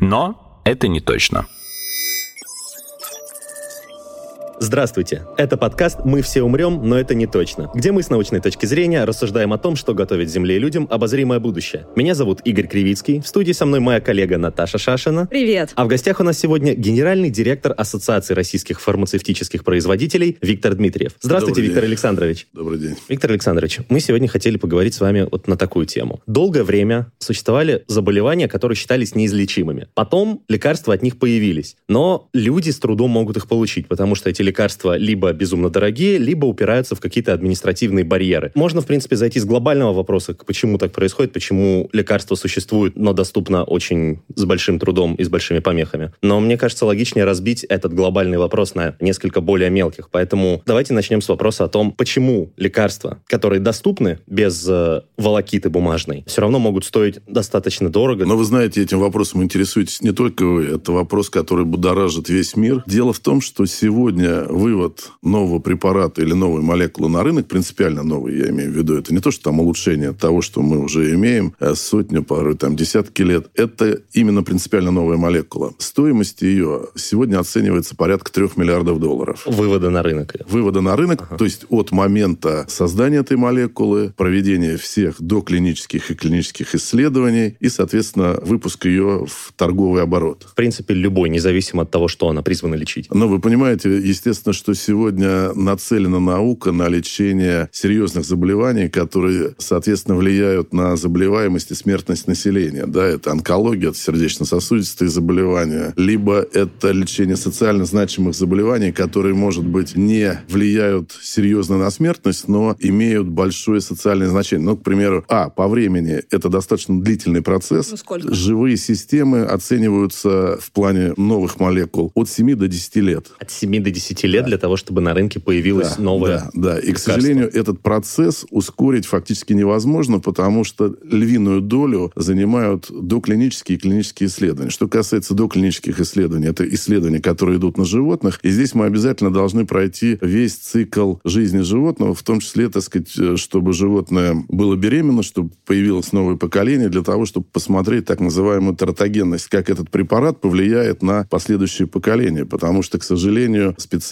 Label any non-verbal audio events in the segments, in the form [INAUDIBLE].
Но это не точно. Здравствуйте! Это подкаст «Мы все умрем, но это не точно», где мы с научной точки зрения рассуждаем о том, что готовит Земле и людям обозримое будущее. Меня зовут Игорь Кривицкий, в студии со мной моя коллега Наташа Шашина. Привет! А в гостях у нас сегодня генеральный директор Ассоциации российских фармацевтических производителей Виктор Дмитриев. Здравствуйте, Добрый Виктор день. Александрович. Добрый день. Виктор Александрович, мы сегодня хотели поговорить с вами вот на такую тему. Долгое время существовали заболевания, которые считались неизлечимыми. Потом лекарства от них появились. Но люди с трудом могут их получить, потому что эти лекарства либо безумно дорогие, либо упираются в какие-то административные барьеры. Можно, в принципе, зайти с глобального вопроса, почему так происходит, почему лекарства существуют, но доступно очень с большим трудом и с большими помехами. Но мне кажется, логичнее разбить этот глобальный вопрос на несколько более мелких. Поэтому давайте начнем с вопроса о том, почему лекарства, которые доступны без э, волокиты бумажной, все равно могут стоить достаточно дорого. Но вы знаете, этим вопросом интересуетесь не только вы. Это вопрос, который будоражит весь мир. Дело в том, что сегодня вывод нового препарата или новой молекулы на рынок, принципиально новый, я имею в виду, это не то, что там улучшение того, что мы уже имеем э, сотню, порой там десятки лет. Это именно принципиально новая молекула. Стоимость ее сегодня оценивается порядка трех миллиардов долларов. Вывода на рынок. вывода на рынок, то есть от момента создания этой молекулы, проведения всех доклинических и клинических исследований и, соответственно, выпуск ее в торговый оборот. В принципе, любой, независимо от того, что она призвана лечить. Но вы понимаете, естественно, что сегодня нацелена наука на лечение серьезных заболеваний, которые, соответственно, влияют на заболеваемость и смертность населения. Да, это онкология, это сердечно-сосудистые заболевания, либо это лечение социально значимых заболеваний, которые, может быть, не влияют серьезно на смертность, но имеют большое социальное значение. Ну, к примеру, а, по времени это достаточно длительный процесс. Ну, сколько? Живые системы оцениваются в плане новых молекул от 7 до 10 лет. От 7 до 10 лет для того, чтобы на рынке появилась Да, новая Да, да. И, к лекарство. сожалению, этот процесс ускорить фактически невозможно, потому что львиную долю занимают доклинические и клинические исследования. Что касается доклинических исследований, это исследования, которые идут на животных. И здесь мы обязательно должны пройти весь цикл жизни животного, в том числе, так сказать, э, чтобы животное было беременно, чтобы появилось новое поколение, для того, чтобы посмотреть так называемую тератогенность, как этот препарат повлияет на последующие поколения. Потому что, к сожалению, специалисты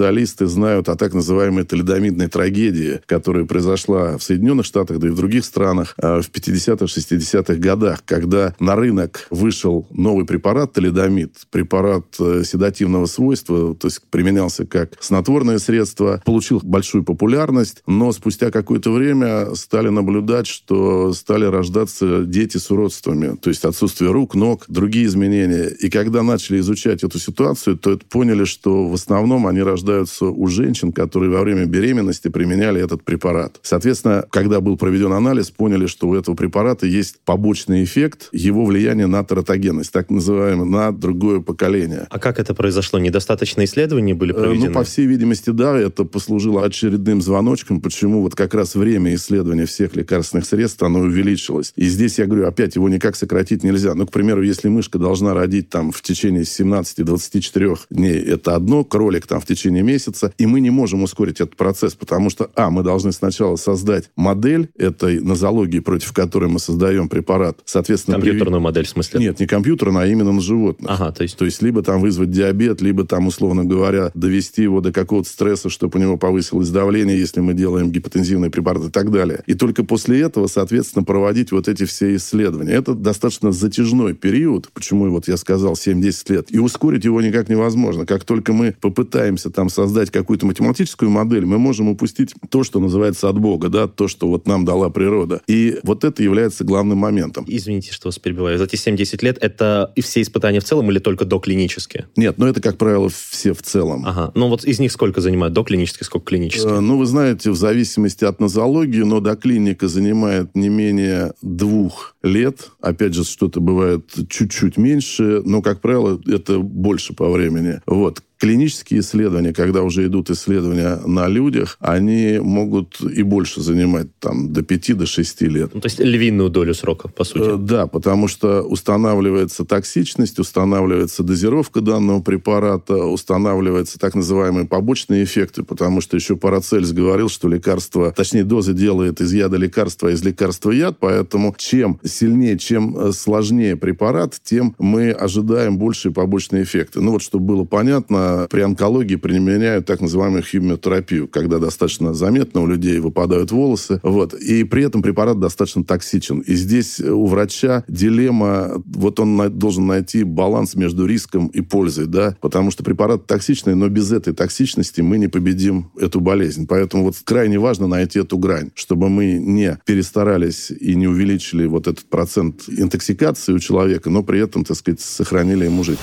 знают о так называемой талидомидной трагедии, которая произошла в Соединенных Штатах, да и в других странах э, в 50-х, 60-х годах, когда на рынок вышел новый препарат талидомид, препарат э, седативного свойства, то есть применялся как снотворное средство, получил большую популярность, но спустя какое-то время стали наблюдать, что стали рождаться дети с уродствами, то есть отсутствие рук, ног, другие изменения. И когда начали изучать эту ситуацию, то это поняли, что в основном они рождаются у женщин, которые во время беременности применяли этот препарат. Соответственно, когда был проведен анализ, поняли, что у этого препарата есть побочный эффект его влияния на тератогенность, так называемый, на другое поколение. А как это произошло? Недостаточно исследований были Э, проведены? Ну, по всей видимости, да, это послужило очередным звоночком, почему вот как раз время исследования всех лекарственных средств, оно увеличилось. И здесь, я говорю, опять, его никак сократить нельзя. Ну, к примеру, если мышка должна родить там в течение 17-24 дней, это одно, кролик там в течение месяца, и мы не можем ускорить этот процесс, потому что, а, мы должны сначала создать модель этой нозологии, против которой мы создаем препарат. Соответственно, Компьютерную модель, в смысле? Нет, не компьютерную, а именно на животных. Ага, то есть... То есть либо там вызвать диабет, либо там, условно говоря, довести его до какого-то стресса, чтобы у него повысилось давление, если мы делаем гипотензивный препарат и так далее. И только после этого, соответственно, проводить вот эти все исследования. Это достаточно затяжной период, почему вот я сказал 7-10 лет. И ускорить его никак невозможно. Как только мы попытаемся там создать какую-то математическую модель, мы можем упустить то, что называется от Бога, да, то, что вот нам дала природа. И вот это является главным моментом. Извините, что вас перебиваю. За эти 7-10 лет это и все испытания в целом или только доклинические? Нет, ну это, как правило, все в целом. Ага. Ну вот из них сколько занимают доклинические, сколько клинические? Э, ну, вы знаете, в зависимости от нозологии, но доклиника занимает не менее двух лет. Опять же, что-то бывает чуть-чуть меньше, но, как правило, это больше по времени. Вот. Клинические исследования, когда уже идут исследования на людях, они могут и больше занимать там до 5 до 6 лет. Ну, то есть львиную долю срока, по сути. Э, да, потому что устанавливается токсичность, устанавливается дозировка данного препарата, устанавливаются так называемые побочные эффекты, потому что еще Парацельс говорил, что лекарство, точнее, доза делает из яда лекарства, а из лекарства яд, поэтому чем сильнее, чем э, сложнее препарат, тем мы ожидаем большие побочные эффекты. Ну вот, чтобы было понятно, при онкологии применяют так называемую химиотерапию, когда достаточно заметно у людей выпадают волосы. Вот. И при этом препарат достаточно токсичен. И здесь у врача дилемма, вот он должен найти баланс между риском и пользой, да, потому что препарат токсичный, но без этой токсичности мы не победим эту болезнь. Поэтому вот крайне важно найти эту грань, чтобы мы не перестарались и не увеличили вот этот процент интоксикации у человека, но при этом, так сказать, сохранили ему жизнь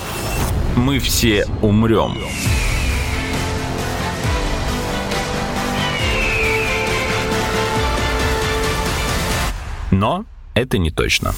мы все умрем. Но это не точно.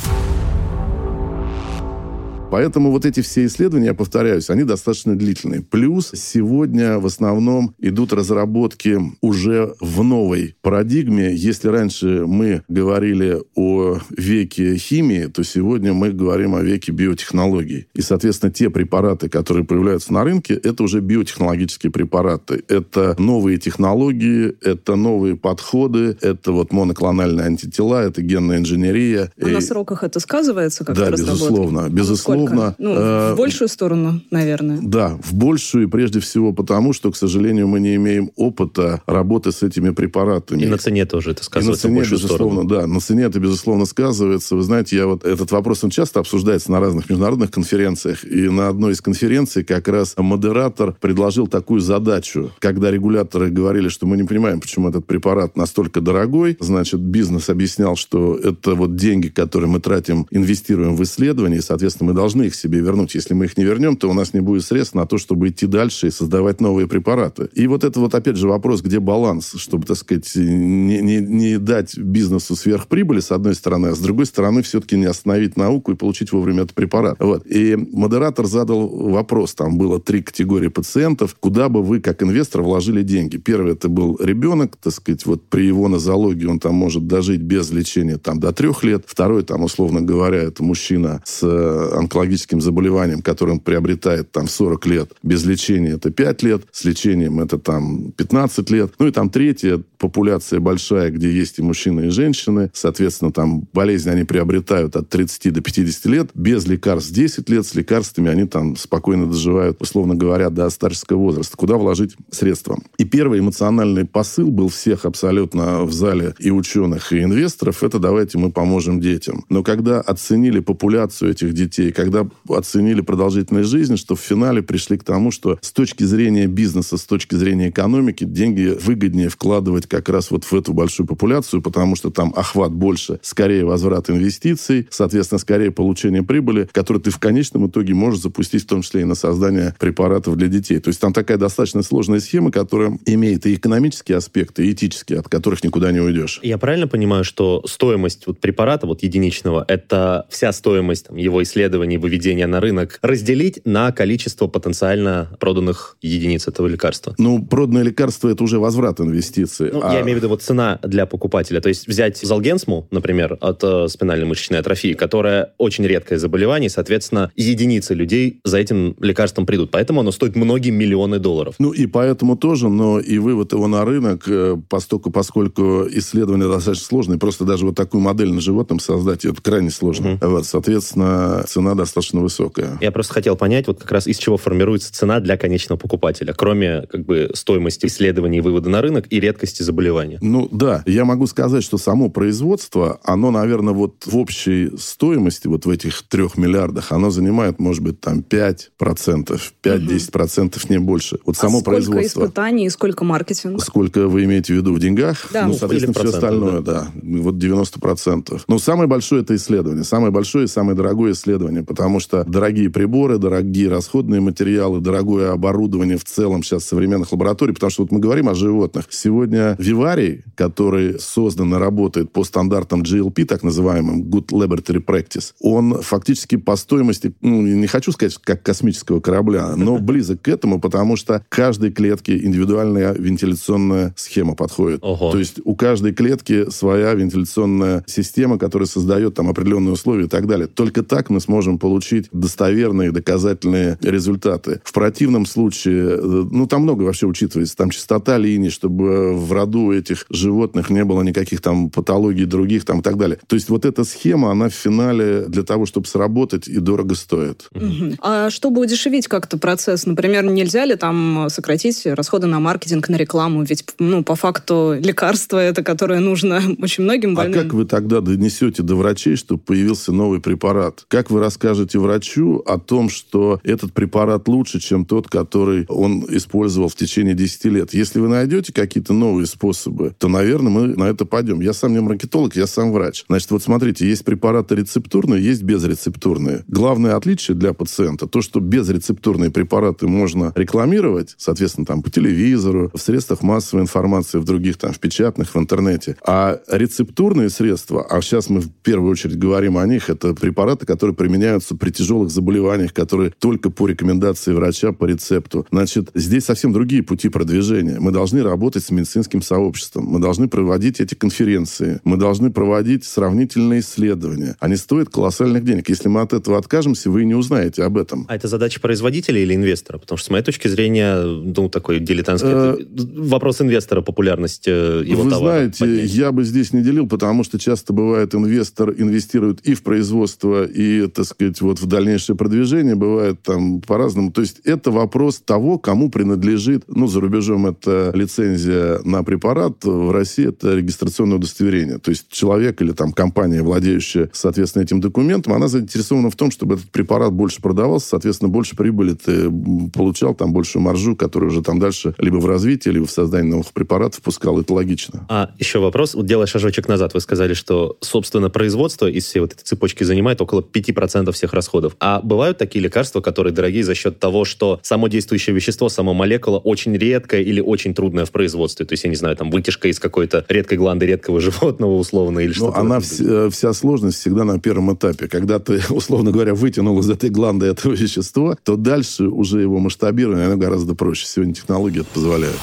Поэтому вот эти все исследования, я повторяюсь, они достаточно длительные. Плюс сегодня в основном идут разработки уже в новой парадигме. Если раньше мы говорили о веке химии, то сегодня мы говорим о веке биотехнологий. И, соответственно, те препараты, которые появляются на рынке, это уже биотехнологические препараты. Это новые технологии, это новые подходы, это вот моноклональные антитела, это генная инженерия. А и... на сроках это сказывается как Да, безусловно. Безусловно безусловно... Ну, э, в большую сторону, наверное. Да, в большую, и прежде всего потому, что, к сожалению, мы не имеем опыта работы с этими препаратами. И на цене тоже это сказывается и на цене, безусловно, сторону. да. На цене это, безусловно, сказывается. Вы знаете, я вот... Этот вопрос, он часто обсуждается на разных международных конференциях. И на одной из конференций как раз модератор предложил такую задачу, когда регуляторы говорили, что мы не понимаем, почему этот препарат настолько дорогой. Значит, бизнес объяснял, что это вот деньги, которые мы тратим, инвестируем в исследования, и, соответственно, мы должны должны их себе вернуть. Если мы их не вернем, то у нас не будет средств на то, чтобы идти дальше и создавать новые препараты. И вот это вот опять же вопрос, где баланс, чтобы, так сказать, не, не, не дать бизнесу сверхприбыли, с одной стороны, а с другой стороны, все-таки не остановить науку и получить вовремя этот препарат. Вот. И модератор задал вопрос, там было три категории пациентов, куда бы вы, как инвестор, вложили деньги. Первый это был ребенок, так сказать, вот при его нозологии он там может дожить без лечения там до трех лет. Второй, там, условно говоря, это мужчина с онкологией онкологическим заболеванием, которое он приобретает там 40 лет, без лечения это 5 лет, с лечением это там 15 лет. Ну и там третье, популяция большая, где есть и мужчины, и женщины. Соответственно, там болезни они приобретают от 30 до 50 лет. Без лекарств 10 лет, с лекарствами они там спокойно доживают, условно говоря, до старческого возраста. Куда вложить средства? И первый эмоциональный посыл был всех абсолютно в зале и ученых, и инвесторов, это давайте мы поможем детям. Но когда оценили популяцию этих детей, когда оценили продолжительность жизни, что в финале пришли к тому, что с точки зрения бизнеса, с точки зрения экономики, деньги выгоднее вкладывать как раз вот в эту большую популяцию, потому что там охват больше, скорее возврат инвестиций, соответственно, скорее получение прибыли, которую ты в конечном итоге можешь запустить в том числе и на создание препаратов для детей. То есть там такая достаточно сложная схема, которая имеет и экономические аспекты, и этические, от которых никуда не уйдешь. Я правильно понимаю, что стоимость вот препарата вот единичного, это вся стоимость там, его исследований компании выведения на рынок разделить на количество потенциально проданных единиц этого лекарства? Ну, проданное лекарство – это уже возврат инвестиций. Ну, а... Я имею в виду вот цена для покупателя. То есть взять Залгенсму, например, от э, спинальной мышечной атрофии, которая очень редкое заболевание, и, соответственно, единицы людей за этим лекарством придут. Поэтому оно стоит многие миллионы долларов. Ну, и поэтому тоже, но и вывод его на рынок, э, поскольку, поскольку исследование достаточно сложное, просто даже вот такую модель на животном создать, это крайне сложно. Угу. Вот, соответственно, цена достаточно высокая. Я просто хотел понять, вот как раз из чего формируется цена для конечного покупателя, кроме как бы стоимости исследований и вывода на рынок и редкости заболевания. Ну да, я могу сказать, что само производство, оно, наверное, вот в общей стоимости, вот в этих трех миллиардах, оно занимает, может быть, там 5%, 5-10%, угу. не больше. Вот а само сколько производство. испытаний и сколько маркетинга? Сколько вы имеете в виду в деньгах? Да. Ну, Ну, соответственно, все остальное, да. да. Вот 90%. Но самое большое это исследование. Самое большое и самое дорогое исследование, потому что дорогие приборы, дорогие расходные материалы, дорогое оборудование в целом сейчас современных лабораторий, потому что вот мы говорим о животных. Сегодня виварий, который создан и работает по стандартам GLP, так называемым Good Laboratory Practice, он фактически по стоимости, ну, не хочу сказать, как космического корабля, но [LAUGHS] близок к этому, потому что каждой клетке индивидуальная вентиляционная схема подходит. Ого. То есть у каждой клетки своя вентиляционная система, которая создает там определенные условия и так далее. Только так мы сможем получить достоверные доказательные результаты. В противном случае, э, ну, там много вообще учитывается. Там частота линий, чтобы в роду этих животных не было никаких там патологий других там и так далее. То есть вот эта схема, она в финале для того, чтобы сработать, и дорого стоит. Угу. А чтобы удешевить как-то процесс, например, нельзя ли там сократить расходы на маркетинг, на рекламу? Ведь, ну, по факту лекарство это, которое нужно [LAUGHS] очень многим больным. А как вы тогда донесете до врачей, что появился новый препарат? Как вы расскажете врачу о том, что этот препарат лучше, чем тот, который он использовал в течение 10 лет? Если вы найдете какие-то новые способы, то, наверное, мы на это пойдем. Я сам не маркетолог, я сам врач. Значит, вот смотрите, есть препараты рецептурные, есть безрецептурные. Главное отличие для пациента то, что безрецептурные препараты можно рекламировать, соответственно, там по телевизору, в средствах массовой информации, в других там, в печатных, в интернете. А рецептурные средства, а сейчас мы в первую очередь говорим о них, это препараты, которые применяются при тяжелых заболеваниях, которые только по рекомендации врача, по рецепту. Значит, здесь совсем другие пути продвижения. Мы должны работать с медицинским сообществом, мы должны проводить эти конференции, мы должны проводить сравнительные исследования. Они стоят колоссальных денег. Если мы от этого откажемся, вы не узнаете об этом. А это задача производителя или инвестора? Потому что, с моей точки зрения, ну, такой дилетантский... Э, вопрос инвестора, популярность э, его Вы товара. знаете, поднять. я бы здесь не делил, потому что часто бывает инвестор инвестирует и в производство, и, так сказать, вот в дальнейшее продвижение. Бывает там по-разному. То есть это вопрос того, кому принадлежит, ну, за рубежом это лицензия на препарат, в России это регистрационное удостоверение. То есть человек или там компания, владеющая, соответственно, этим документом, она заинтересована в том, чтобы этот препарат больше продавался, соответственно, больше прибыли ты получал, там большую маржу, которую уже там дальше либо в развитии, либо в создании новых препаратов пускал. Это логично. А еще вопрос. Делая шажочек назад, вы сказали, что, собственно, производство из всей вот этой цепочки занимает около 5% всех расходов. А бывают такие лекарства, которые дорогие за счет того, что само действующее вещество, сама молекула очень редкая или очень трудная в производстве? То есть, я не знаю, там вытяжка из какой-то редкой гланды редкого [LAUGHS] животного, условно, или что-то. она вся, вся сложность всегда на первом этапе. Когда ты, [LAUGHS] условно говоря, вытянул из этой гланды этого [LAUGHS] вещества, то дальше уже его масштабирование оно гораздо проще. Сегодня технологии это позволяют.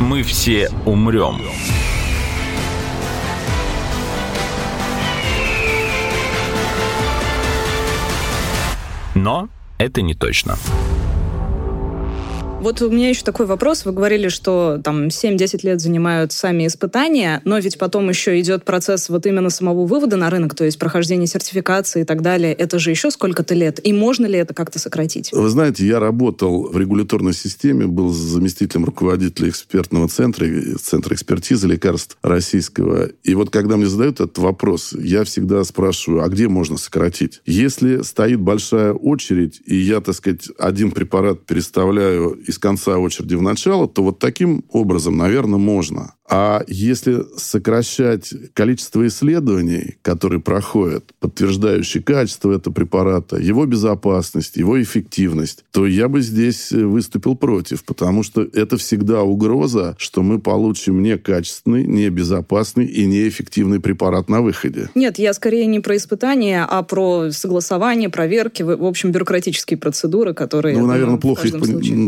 Мы все умрем. Но это не точно. Вот у меня еще такой вопрос. Вы говорили, что там 7-10 лет занимают сами испытания, но ведь потом еще идет процесс вот именно самого вывода на рынок, то есть прохождение сертификации и так далее. Это же еще сколько-то лет. И можно ли это как-то сократить? Вы знаете, я работал в регуляторной системе, был заместителем руководителя экспертного центра, Центра экспертизы лекарств российского. И вот когда мне задают этот вопрос, я всегда спрашиваю, а где можно сократить? Если стоит большая очередь, и я, так сказать, один препарат переставляю из конца очереди в начало, то вот таким образом, наверное, можно. А если сокращать количество исследований, которые проходят, подтверждающие качество этого препарата, его безопасность, его эффективность, то я бы здесь выступил против, потому что это всегда угроза, что мы получим некачественный, небезопасный и неэффективный препарат на выходе. Нет, я скорее не про испытания, а про согласование, проверки, в общем, бюрократические процедуры, которые... Ну, наверное, плохо их,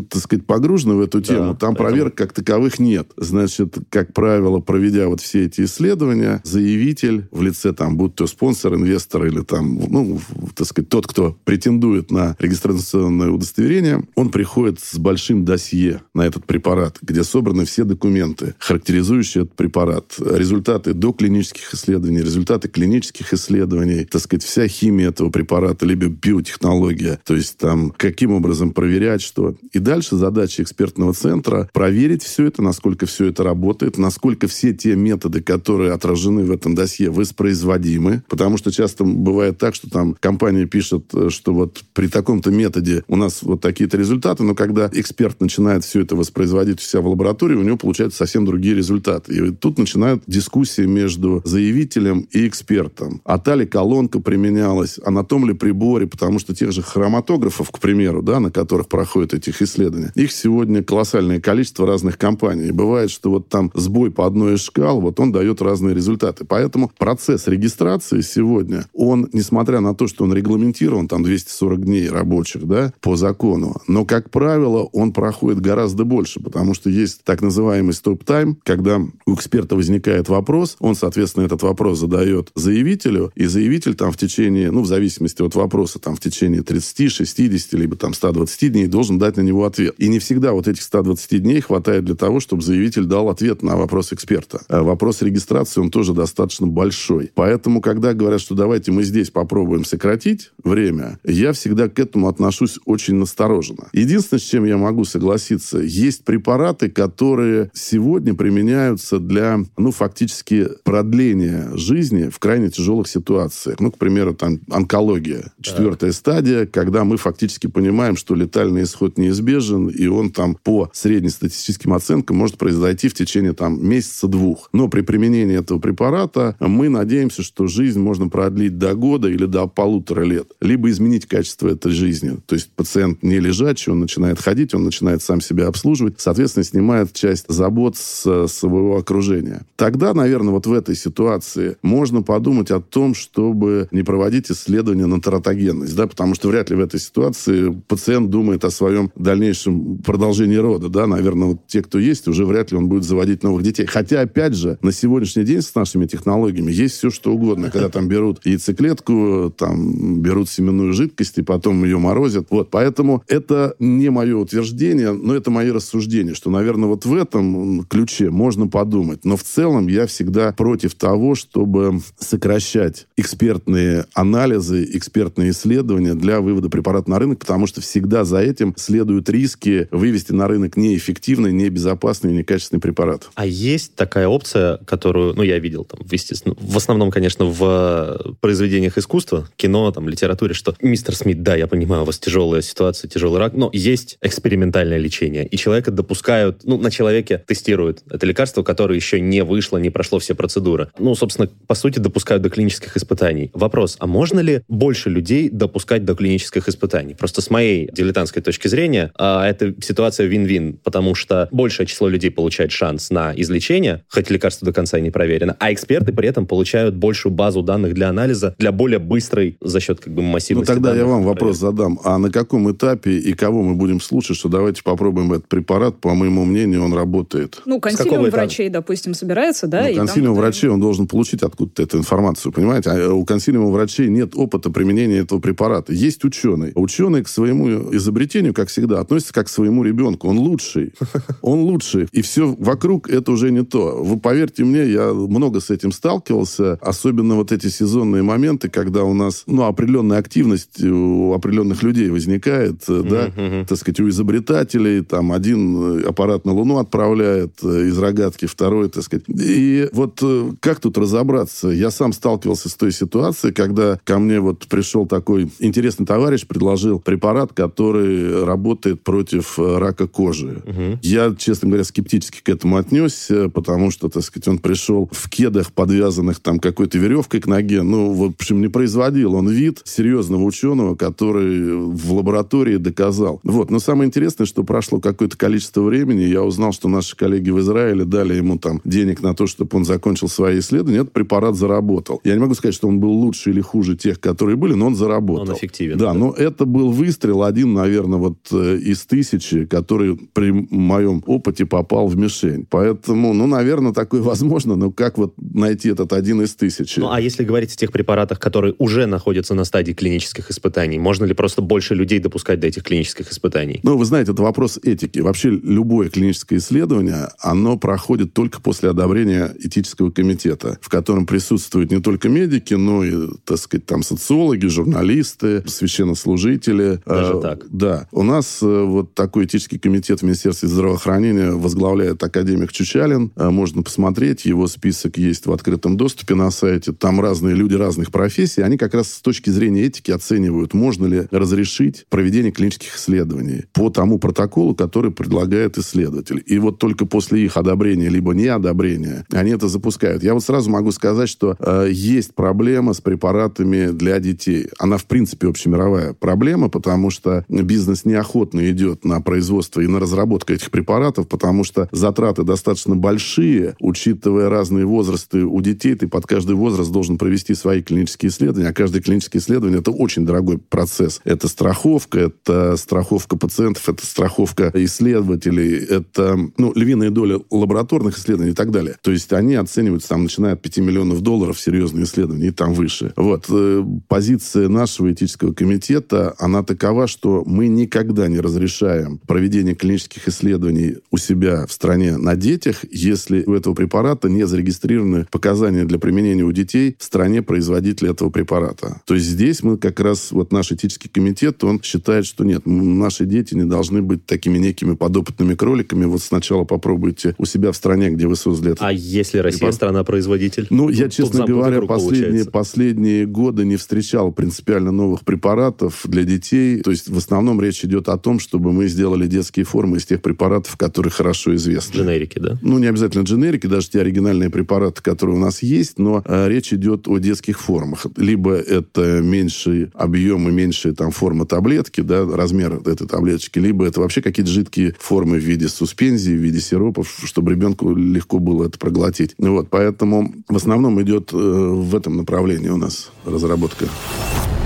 так сказать, погружены в эту тему. Да, Там поэтому... проверок как таковых нет. Значит, как правило, проведя вот все эти исследования, заявитель в лице там, будь то спонсор, инвестор или там, ну, так сказать, тот, кто претендует на регистрационное удостоверение, он приходит с большим досье на этот препарат, где собраны все документы, характеризующие этот препарат, результаты доклинических исследований, результаты клинических исследований, так сказать, вся химия этого препарата, либо биотехнология, то есть там каким образом проверять что. И дальше задача экспертного центра проверить все это, насколько все это работает, насколько все те методы, которые отражены в этом досье, воспроизводимы, потому что часто бывает так, что там компания пишет, что вот при таком-то методе у нас вот такие-то результаты, но когда эксперт начинает все это воспроизводить у себя в лаборатории, у него получаются совсем другие результаты. И тут начинают дискуссии между заявителем и экспертом. А та ли колонка применялась, а на том ли приборе, потому что тех же хроматографов, к примеру, да, на которых проходят этих исследования, их сегодня колоссальное количество разных компаний. И бывает, что вот там сбой по одной из шкал, вот он дает разные результаты. Поэтому процесс регистрации сегодня, он, несмотря на то, что он регламентирован, там 240 дней рабочих, да, по закону, но, как правило, он проходит гораздо больше, потому что есть так называемый стоп-тайм, когда у эксперта возникает вопрос, он, соответственно, этот вопрос задает заявителю, и заявитель там в течение, ну, в зависимости от вопроса, там в течение 30, 60, либо там 120 дней должен дать на него ответ. И не всегда вот этих 120 дней хватает для того, чтобы заявитель дал ответ на вопрос эксперта. А вопрос регистрации, он тоже достаточно большой. Поэтому, когда говорят, что давайте мы здесь попробуем сократить время, я всегда к этому отношусь очень настороженно. Единственное, с чем я могу согласиться, есть препараты, которые сегодня применяются для, ну, фактически продления жизни в крайне тяжелых ситуациях. Ну, к примеру, там онкология, четвертая так. стадия, когда мы фактически понимаем, что летальный исход неизбежен, и он там по среднестатистическим оценкам может произойти в течение там месяца-двух. Но при применении этого препарата мы надеемся, что жизнь можно продлить до года или до полутора лет. Либо изменить качество этой жизни. То есть пациент не лежачий, он начинает ходить, он начинает сам себя обслуживать, соответственно, снимает часть забот с своего окружения. Тогда, наверное, вот в этой ситуации можно подумать о том, чтобы не проводить исследования на тератогенность, да, потому что вряд ли в этой ситуации пациент думает о своем дальнейшем продолжении рода, да, наверное, вот те, кто есть, уже вряд ли он будет заводить новых детей. Хотя, опять же, на сегодняшний день с нашими технологиями есть все, что угодно. Когда там берут яйцеклетку, там берут семенную жидкость и потом ее морозят. Вот, поэтому это не мое утверждение, но это мои рассуждения, что, наверное, вот в этом ключе можно подумать. Но в целом я всегда против того, чтобы сокращать экспертные анализы, экспертные исследования для вывода препарата на рынок, потому что всегда за этим следуют риски вывести на рынок неэффективный, небезопасный, некачественный препарат. А есть такая опция, которую, ну, я видел там, естественно, в основном, конечно, в произведениях искусства, кино, там, литературе, что мистер Смит, да, я понимаю, у вас тяжелая ситуация, тяжелый рак, но есть экспериментальное лечение, и человека допускают, ну, на человеке тестируют это лекарство, которое еще не вышло, не прошло все процедуры. Ну, собственно, по сути, допускают до клинических испытаний. Вопрос, а можно ли больше людей допускать до клинических испытаний? Просто с моей дилетантской точки зрения, а, это ситуация вин-вин, потому что большее число людей получает шанс на излечение, хоть лекарство до конца и не проверено, а эксперты при этом получают большую базу данных для анализа, для более быстрой за счет как бы массивности Ну, тогда я вам вопрос задам. А на каком этапе и кого мы будем слушать, что давайте попробуем этот препарат, по моему мнению, он работает? Ну, консилиум врачей, допустим, собирается, да? Ну, консилиум там... врачей, он должен получить откуда-то эту информацию, понимаете? А у консилиума врачей нет опыта применения этого препарата. Есть ученый. Ученый к своему изобретению, как всегда, относится как к своему ребенку. Он лучший. [LAUGHS] Он лучший. И все вокруг это уже не то. Вы поверьте мне, я много с этим сталкивался. Особенно вот эти сезонные моменты, когда у нас ну, определенная активность у определенных людей возникает, да, так сказать, у изобретателей. Там один аппарат на Луну отправляет из рогатки, второй, так сказать. И вот как тут разобраться? Я сам сталкивался с той ситуацией, когда ко мне вот пришел такой интересный товарищ, предложил препарат, который работает против рака кожи. Угу. Я, честно говоря, скептически к этому отнесся, потому что, так сказать, он пришел в кедах, подвязанных там какой-то веревкой к ноге. Ну, в общем, не производил он вид серьезного ученого, который в лаборатории доказал. Вот. Но самое интересное, что прошло какое-то количество времени, я узнал, что наши коллеги в Израиле дали ему там денег на то, чтобы он закончил свои исследования. Этот препарат заработал. Я не могу сказать, что он был лучше или хуже тех, которые были, но он заработал. Он эффективен. Да, да, но это был выстрел один, наверное, вот э, из тысячи, который при моем опыте попал в мишень. Поэтому, ну, наверное, такое возможно, но как вот найти этот один из тысячи? Ну, а если говорить о тех препаратах, которые уже находятся находятся на стадии клинических испытаний? Можно ли просто больше людей допускать до этих клинических испытаний? Ну, вы знаете, это вопрос этики. Вообще любое клиническое исследование, оно проходит только после одобрения этического комитета, в котором присутствуют не только медики, но и, так сказать, там социологи, журналисты, священнослужители. Даже а, так? Да. У нас э, вот такой этический комитет в Министерстве здравоохранения возглавляет академик Чучалин. А, можно посмотреть, его список есть в открытом доступе на сайте. Там разные люди разных профессий. Они как раз с точки зрения этики оценивают, можно ли разрешить проведение клинических исследований по тому протоколу, который предлагает исследователь. И вот только после их одобрения либо неодобрения они это запускают. Я вот сразу могу сказать, что э, есть проблема с препаратами для детей. Она, в принципе, общемировая проблема, потому что бизнес неохотно идет на производство и на разработку этих препаратов, потому что затраты достаточно большие, учитывая разные возрасты у детей, ты под каждый возраст должен провести свои клинические исследования, а каждое клиническое исследование – это очень дорогой процесс. Это страховка, это страховка пациентов, это страховка исследователей, это ну, львиная доля лабораторных исследований и так далее. То есть они оцениваются, там, начиная от 5 миллионов долларов, серьезные исследования, и там выше. Вот. Э, позиция нашего этического комитета, она такова, что мы никогда не разрешаем проведение клинических исследований у себя в стране на детях, если у этого препарата не зарегистрированы показания для применения у детей в стране производителя этого препарата. То есть здесь мы как раз, вот наш этический комитет, он считает, что нет, наши дети не должны быть такими некими подопытными кроликами. Вот сначала попробуйте у себя в стране, где вы создали это. А если Россия страна-производитель? Ну, я, честно говоря, последние, последние годы не встречал принципиально новых препаратов для детей. То есть в основном речь идет о том, чтобы мы сделали детские формы из тех препаратов, которые хорошо известны. Дженерики, да? Ну, не обязательно дженерики, даже те оригинальные препараты, которые у нас есть, но э, речь идет о детских формах. Либо это меньший объем и меньшая там форма таблетки, да, размер этой таблеточки, либо это вообще какие-то жидкие формы в виде суспензии, в виде сиропов, чтобы ребенку легко было это проглотить. Вот, поэтому в основном идет э, в этом направлении у нас разработка.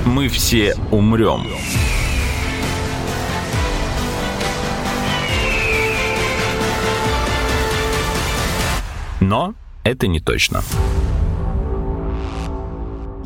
Мы все умрем. Но это не точно.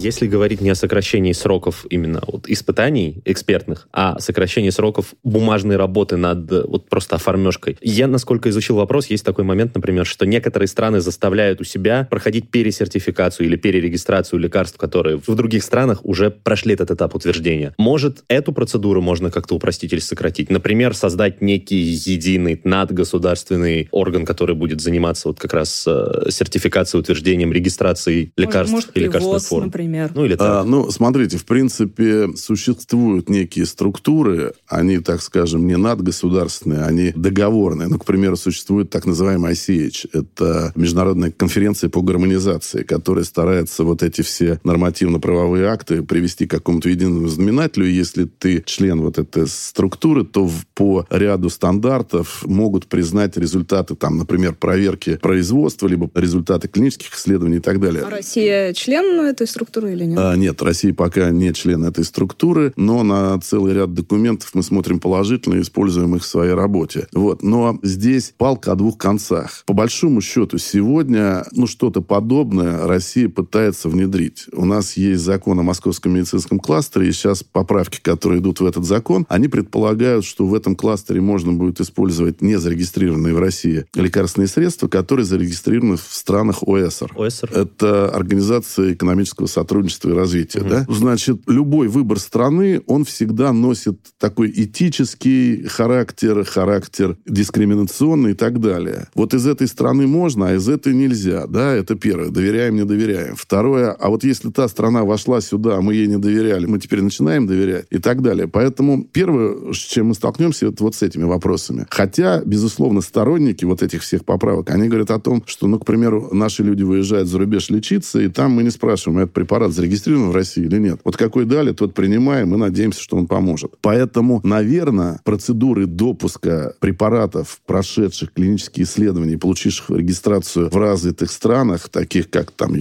Если говорить не о сокращении сроков именно вот испытаний экспертных, а сокращении сроков бумажной работы над вот просто оформежкой. Я, насколько изучил вопрос, есть такой момент, например, что некоторые страны заставляют у себя проходить пересертификацию или перерегистрацию лекарств, которые в других странах уже прошли этот этап утверждения. Может, эту процедуру можно как-то упростить или сократить? Например, создать некий единый надгосударственный орган, который будет заниматься вот как раз э, сертификацией, утверждением, регистрацией лекарств может, и лекарственных форм. Например например. Ну, или так. А, ну, смотрите, в принципе, существуют некие структуры, они, так скажем, не надгосударственные, они договорные. Ну, к примеру, существует так называемый ICH. Это Международная конференция по гармонизации, которая старается вот эти все нормативно-правовые акты привести к какому-то единому знаменателю. Если ты член вот этой структуры, то по ряду стандартов могут признать результаты, там, например, проверки производства, либо результаты клинических исследований и так далее. А Россия член этой структуры? Структуры или нет? А, нет, Россия пока не член этой структуры, но на целый ряд документов мы смотрим положительно и используем их в своей работе. Вот. Но здесь палка о двух концах. По большому счету, сегодня ну, что-то подобное Россия пытается внедрить. У нас есть закон о московском медицинском кластере, и сейчас поправки, которые идут в этот закон, они предполагают, что в этом кластере можно будет использовать незарегистрированные в России лекарственные средства, которые зарегистрированы в странах ОЭСР. ОЭСР. Это Организация экономического сотрудничества сотрудничества и развития. Угу. Да? Значит, любой выбор страны, он всегда носит такой этический характер, характер дискриминационный и так далее. Вот из этой страны можно, а из этой нельзя. Да, это первое. Доверяем, не доверяем. Второе, а вот если та страна вошла сюда, а мы ей не доверяли, мы теперь начинаем доверять и так далее. Поэтому первое, с чем мы столкнемся, это вот с этими вопросами. Хотя, безусловно, сторонники вот этих всех поправок, они говорят о том, что, ну, к примеру, наши люди выезжают за рубеж лечиться, и там мы не спрашиваем, это препарат зарегистрирован в России или нет. Вот какой дали, тот принимаем и надеемся, что он поможет. Поэтому, наверное, процедуры допуска препаратов, прошедших клинические исследования, получивших регистрацию в развитых странах, таких как там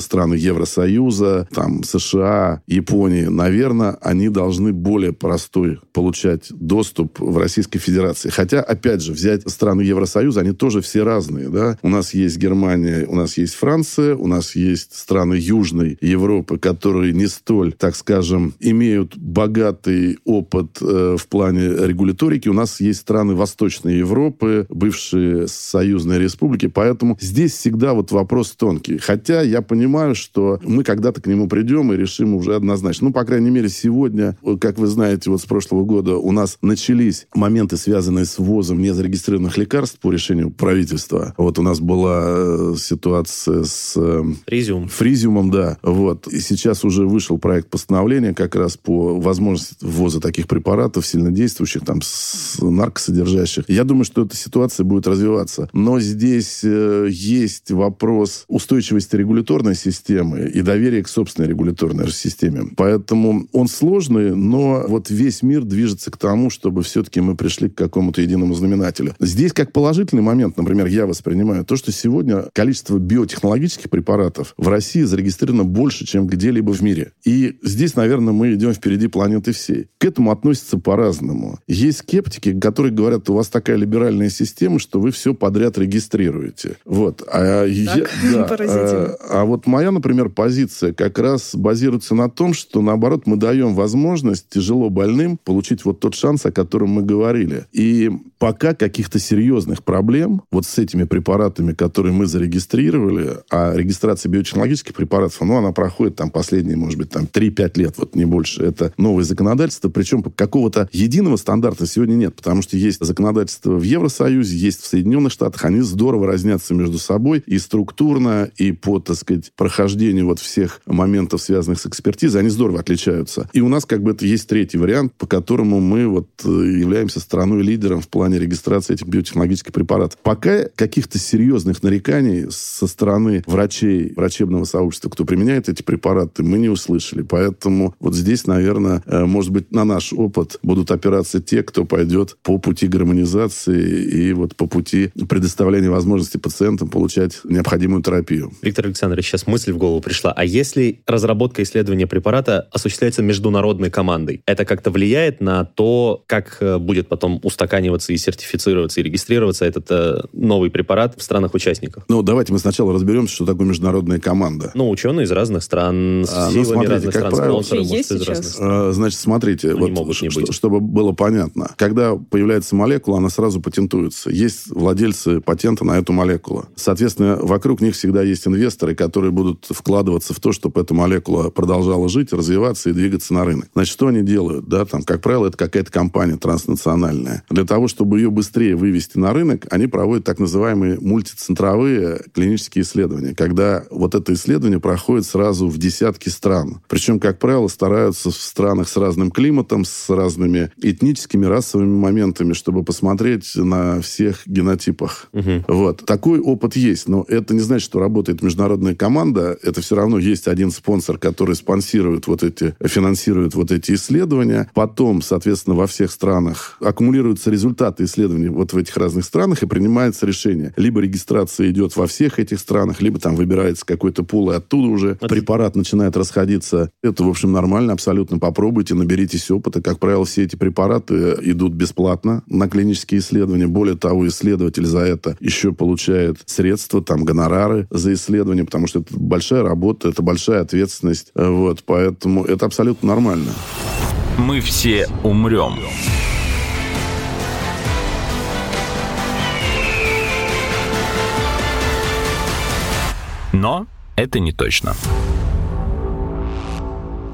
страны Евросоюза, там США, Японии, наверное, они должны более простой получать доступ в Российской Федерации. Хотя, опять же, взять страны Евросоюза, они тоже все разные. Да? У нас есть Германия, у нас есть Франция, у нас есть страны Южной страны Европы, которые не столь, так скажем, имеют богатый опыт э, в плане регуляторики. У нас есть страны Восточной Европы, бывшие союзные республики, поэтому здесь всегда вот вопрос тонкий. Хотя я понимаю, что мы когда-то к нему придем и решим уже однозначно. Ну, по крайней мере, сегодня, как вы знаете, вот с прошлого года у нас начались моменты, связанные с ввозом незарегистрированных лекарств по решению правительства. Вот у нас была э, ситуация с... Э, Фризиум. Фризиумом, да. Вот. И сейчас уже вышел проект постановления как раз по возможности ввоза таких препаратов, сильнодействующих, там, с наркосодержащих. Я думаю, что эта ситуация будет развиваться. Но здесь э, есть вопрос устойчивости регуляторной системы и доверия к собственной регуляторной системе. Поэтому он сложный, но вот весь мир движется к тому, чтобы все-таки мы пришли к какому-то единому знаменателю. Здесь как положительный момент, например, я воспринимаю то, что сегодня количество биотехнологических препаратов в России зарегистрировано больше, чем где-либо в мире. И здесь, наверное, мы идем впереди планеты всей. К этому относятся по-разному. Есть скептики, которые говорят, у вас такая либеральная система, что вы все подряд регистрируете. Вот. А, я, [LAUGHS] да, а, а вот моя, например, позиция как раз базируется на том, что, наоборот, мы даем возможность тяжело больным получить вот тот шанс, о котором мы говорили. И пока каких-то серьезных проблем вот с этими препаратами, которые мы зарегистрировали, а регистрация биотехнологических препаратов, ну, она проходит там последние, может быть, там 3-5 лет, вот не больше. Это новое законодательство, причем какого-то единого стандарта сегодня нет, потому что есть законодательство в Евросоюзе, есть в Соединенных Штатах, они здорово разнятся между собой и структурно, и по, так сказать, прохождению вот всех моментов, связанных с экспертизой, они здорово отличаются. И у нас как бы это есть третий вариант, по которому мы вот э, являемся страной-лидером в плане регистрации этих биотехнологических препаратов. Пока каких-то серьезных нареканий со стороны врачей, врачебного сообщества, кто применяет эти препараты, мы не услышали. Поэтому вот здесь, наверное, э, может быть, на наш опыт будут опираться те, кто пойдет по пути гармонизации и вот по пути предоставления возможности пациентам получать необходимую терапию. Виктор Александрович, сейчас мысль в голову пришла. А если разработка исследования препарата осуществляется международной командой, это как-то влияет на то, как э, будет потом устаканиваться и сертифицироваться, и регистрироваться этот э, новый препарат в странах-участниках? Ну, давайте мы сначала разберемся, что такое международная команда. Ну, ученые из разных стран, с а, ну, силами смотрите, разных стран, правило, спонсоры, может, из разных стран. А, значит, смотрите, ну, вот, могут не быть. чтобы было понятно. Когда появляется молекула, она сразу патентуется. Есть владельцы патента на эту молекулу. Соответственно, вокруг них всегда есть инвесторы, которые будут вкладываться в то, чтобы эта молекула продолжала жить, развиваться и двигаться на рынок. Значит, что они делают? Да, там, как правило, это какая-то компания транснациональная. Для того, чтобы ее быстрее вывести на рынок, они проводят так называемые мультицентровые клинические исследования, когда вот это исследование проходит сразу в десятки стран. Причем, как правило, стараются в странах с разным климатом, с разными этническими, расовыми моментами, чтобы посмотреть на всех генотипах. Угу. Вот. Такой опыт есть, но это не значит, что работает международная команда. Это все равно есть один спонсор, который спонсирует вот эти, финансирует вот эти исследования. Потом, соответственно, во всех странах аккумулируются результаты исследований вот в этих разных странах и принимается решение. Либо регистрация идет во всех этих странах, либо там выбирается какой-то пул, и оттуда уже препарат начинает расходиться. Это, в общем, нормально абсолютно. Попробуйте, наберитесь опыта. Как правило, все эти препараты идут бесплатно на клинические исследования. Более того, исследователь за это еще получает средства, там, гонорары за исследование, потому что это большая работа, это большая ответственность. Вот, поэтому это абсолютно нормально. Мы все умрем. Но это не точно.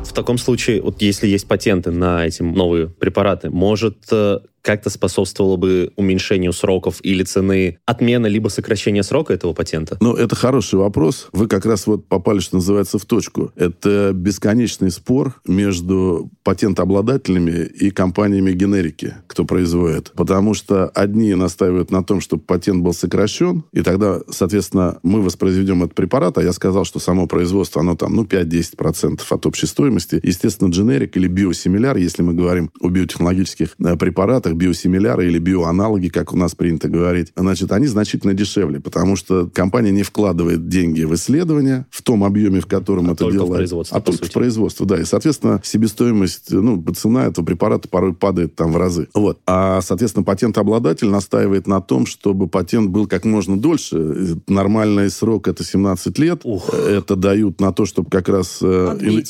В таком случае, вот если есть патенты на эти новые препараты, может э, как-то способствовало бы уменьшению сроков или цены отмена либо сокращения срока этого патента? Ну, это хороший вопрос. Вы как раз вот попали, что называется, в точку. Это бесконечный спор между патентообладателями и компаниями генерики, кто производит. Потому что одни настаивают на том, чтобы патент был сокращен, и тогда, соответственно, мы воспроизведем этот препарат, а я сказал, что само производство, оно там, ну, 5-10% от общей стоимости. Естественно, дженерик или биосимиляр, если мы говорим о биотехнологических э, препаратах, биосимиляры или биоаналоги, как у нас принято говорить, значит, они значительно дешевле, потому что компания не вкладывает деньги в исследования в том объеме, в котором а это делает. В производство, а только сути. в производство, да. И, соответственно, себестоимость, ну, цена этого препарата порой падает там в разы. Вот. А, соответственно, патентообладатель настаивает на том, чтобы патент был как можно дольше. Нормальный срок это 17 лет. Ух. Это дают на то, чтобы как раз э,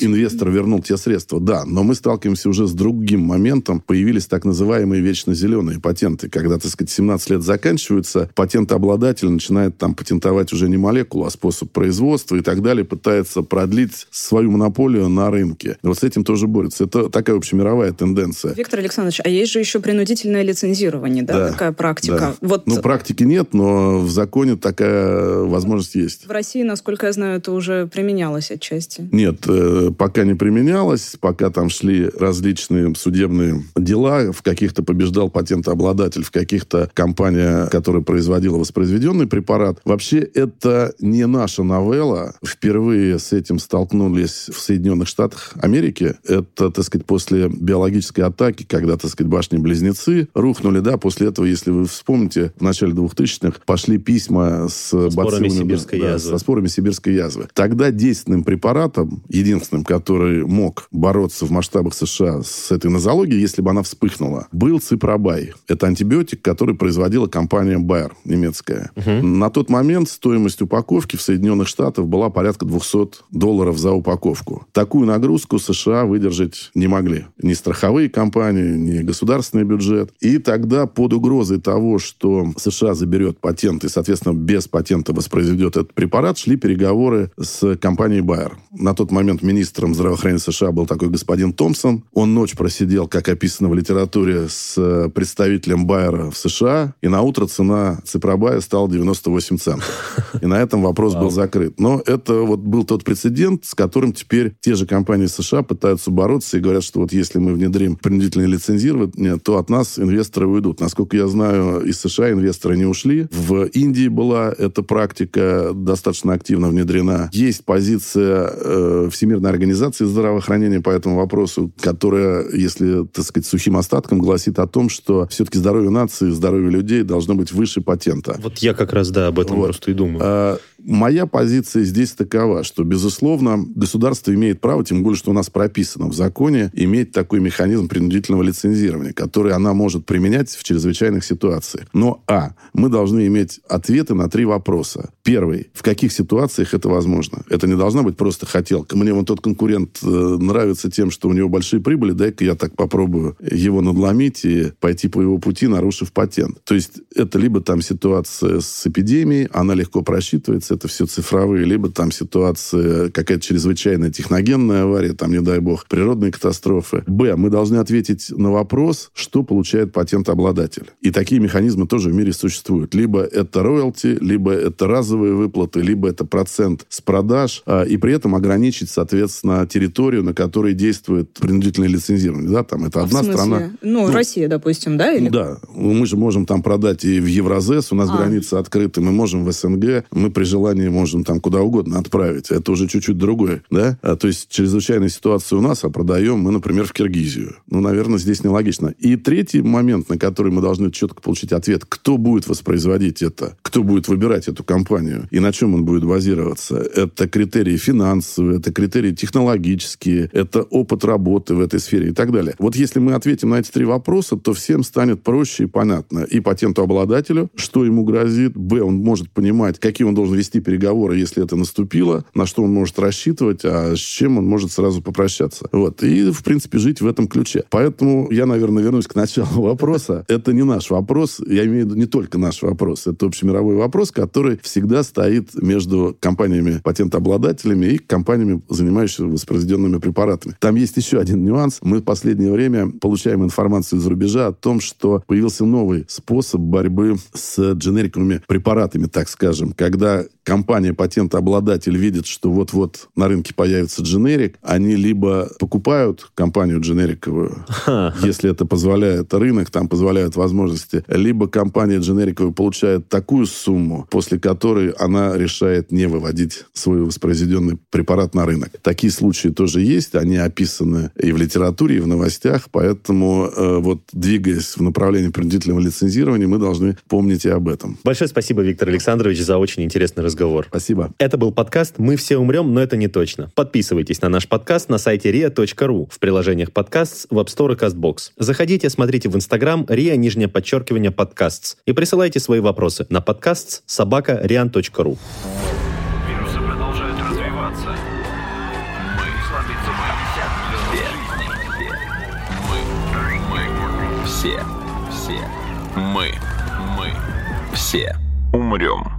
инвестор вернул те средства. Да, но мы сталкиваемся уже с другим моментом. Появились так называемые вечно зеленые патенты, когда, так сказать, 17 лет заканчиваются, патентообладатель начинает там патентовать уже не молекулу, а способ производства и так далее, пытается продлить свою монополию на рынке. Вот с этим тоже борется. Это такая общемировая тенденция. Виктор Александрович, а есть же еще принудительное лицензирование, да, да такая практика? Да. Вот... Ну, практики нет, но в законе такая возможность есть. В России, насколько я знаю, это уже применялось отчасти. Нет, э, пока не применялось, пока там шли различные судебные дела, в каких-то побеждал патентообладатель, в каких-то компания, которая производила воспроизведенный препарат. Вообще, это не наша новелла. Впервые с этим столкнулись в Соединенных Штатах Америки. Это, так сказать, после биологической атаки, когда, так сказать, башни-близнецы рухнули, да, после этого, если вы вспомните, в начале 2000-х пошли письма с со спорами сибирской да, язвы. со спорами сибирской язвы. Тогда действенным препаратом, единственным, который мог бороться в масштабах США с этой нозологией, если бы она вспыхнула, был ципробай. Это антибиотик, который производила компания Bayer, немецкая. Угу. На тот момент стоимость упаковки в Соединенных Штатах была порядка 200 долларов за упаковку. Такую нагрузку США выдержать не могли. Ни страховые компании, ни государственный бюджет. И тогда под угрозой того, что США заберет патент и, соответственно, без патента воспроизведет этот препарат, шли переговоры с компанией Bayer. На тот момент министром здравоохранения США был такой господин Томпсон. Он ночь просидел, как описано в литературе, с представителем Байера в США, и на утро цена ципробая стала 98 центов. И на этом вопрос был закрыт. Но это вот был тот прецедент, с которым теперь те же компании США пытаются бороться и говорят, что вот если мы внедрим принудительное лицензирование, то от нас инвесторы уйдут. Насколько я знаю, из США инвесторы не ушли. В Индии была эта практика достаточно активно внедрена. Есть позиция э, Всемирной организации здравоохранения по этому вопросу, которая, если, так сказать, сухим остатком гласит о том, что все-таки здоровье нации, здоровье людей должно быть выше патента. Вот я как раз, да, об этом вот. просто и думаю. А, моя позиция здесь такова, что, безусловно, государство имеет право, тем более, что у нас прописано в законе, иметь такой механизм принудительного лицензирования, который она может применять в чрезвычайных ситуациях. Но, а, мы должны иметь ответы на три вопроса. Первый, в каких ситуациях это возможно? Это не должна быть просто хотелка. Мне вот тот конкурент э, нравится тем, что у него большие прибыли, дай-ка я так попробую его надломить и пойти по его пути, нарушив патент. То есть это либо там ситуация с эпидемией, она легко просчитывается, это все цифровые, либо там ситуация какая-то чрезвычайная техногенная авария, там, не дай бог, природные катастрофы. Б, мы должны ответить на вопрос, что получает патентообладатель. И такие механизмы тоже в мире существуют. Либо это роялти, либо это разовые выплаты, либо это процент с продаж, а, и при этом ограничить, соответственно, территорию, на которой действует принудительное лицензирование. Да, там это а одна страна. Ну, ну, Россия, допустим, да? Или? Да. Мы же можем там продать и в Евразес, у нас а. границы открыты, мы можем в СНГ, мы при желании можем там куда угодно отправить. Это уже чуть-чуть другое, да? А, то есть чрезвычайная ситуация у нас, а продаем мы, например, в Киргизию. Ну, наверное, здесь нелогично. И третий момент, на который мы должны четко получить ответ, кто будет воспроизводить это, кто будет выбирать эту компанию и на чем он будет базироваться. Это критерии финансовые, это критерии технологические, это опыт работы в этой сфере и так далее. Вот если мы ответим на эти три вопроса, то всем станет проще и понятно. И патентообладателю, что ему грозит, б, он может понимать, какие он должен вести переговоры, если это наступило, на что он может рассчитывать, а с чем он может сразу попрощаться. Вот. И, в принципе, жить в этом ключе. Поэтому я, наверное, вернусь к началу [LAUGHS] вопроса. Это не наш вопрос, я имею в виду не только наш вопрос, это общемировой вопрос, который всегда стоит между компаниями-патентообладателями и компаниями, занимающимися воспроизведенными препаратами. Там есть еще один нюанс. Мы в последнее время получаем информацию из-за рубежа о том, что появился новый способ борьбы с дженериками препаратами, так скажем, когда компания, патентообладатель видит, что вот-вот на рынке появится дженерик, они либо покупают компанию дженериковую, если это позволяет рынок, там позволяют возможности, либо компания дженериковая получает такую сумму, после которой она решает не выводить свой воспроизведенный препарат на рынок. Такие случаи тоже есть, они описаны и в литературе, и в новостях, поэтому э, вот двигаясь в направлении принудительного лицензирования, мы должны помнить и об этом. Большое спасибо, Виктор Александрович, за очень интересный разговор. Спасибо. Это был подкаст «Мы все умрем, но это не точно». Подписывайтесь на наш подкаст на сайте ria.ru, в приложениях подкаст, в App Store и CastBox. Заходите, смотрите в Инстаграм ria, нижнее подчеркивание, подкастс и присылайте свои вопросы на подкаст собака rian.ru. Вирусы продолжают развиваться. Мы сломиться мы все. Мы. Мы. Все. Все. Мы. Мы. Все. Умрем.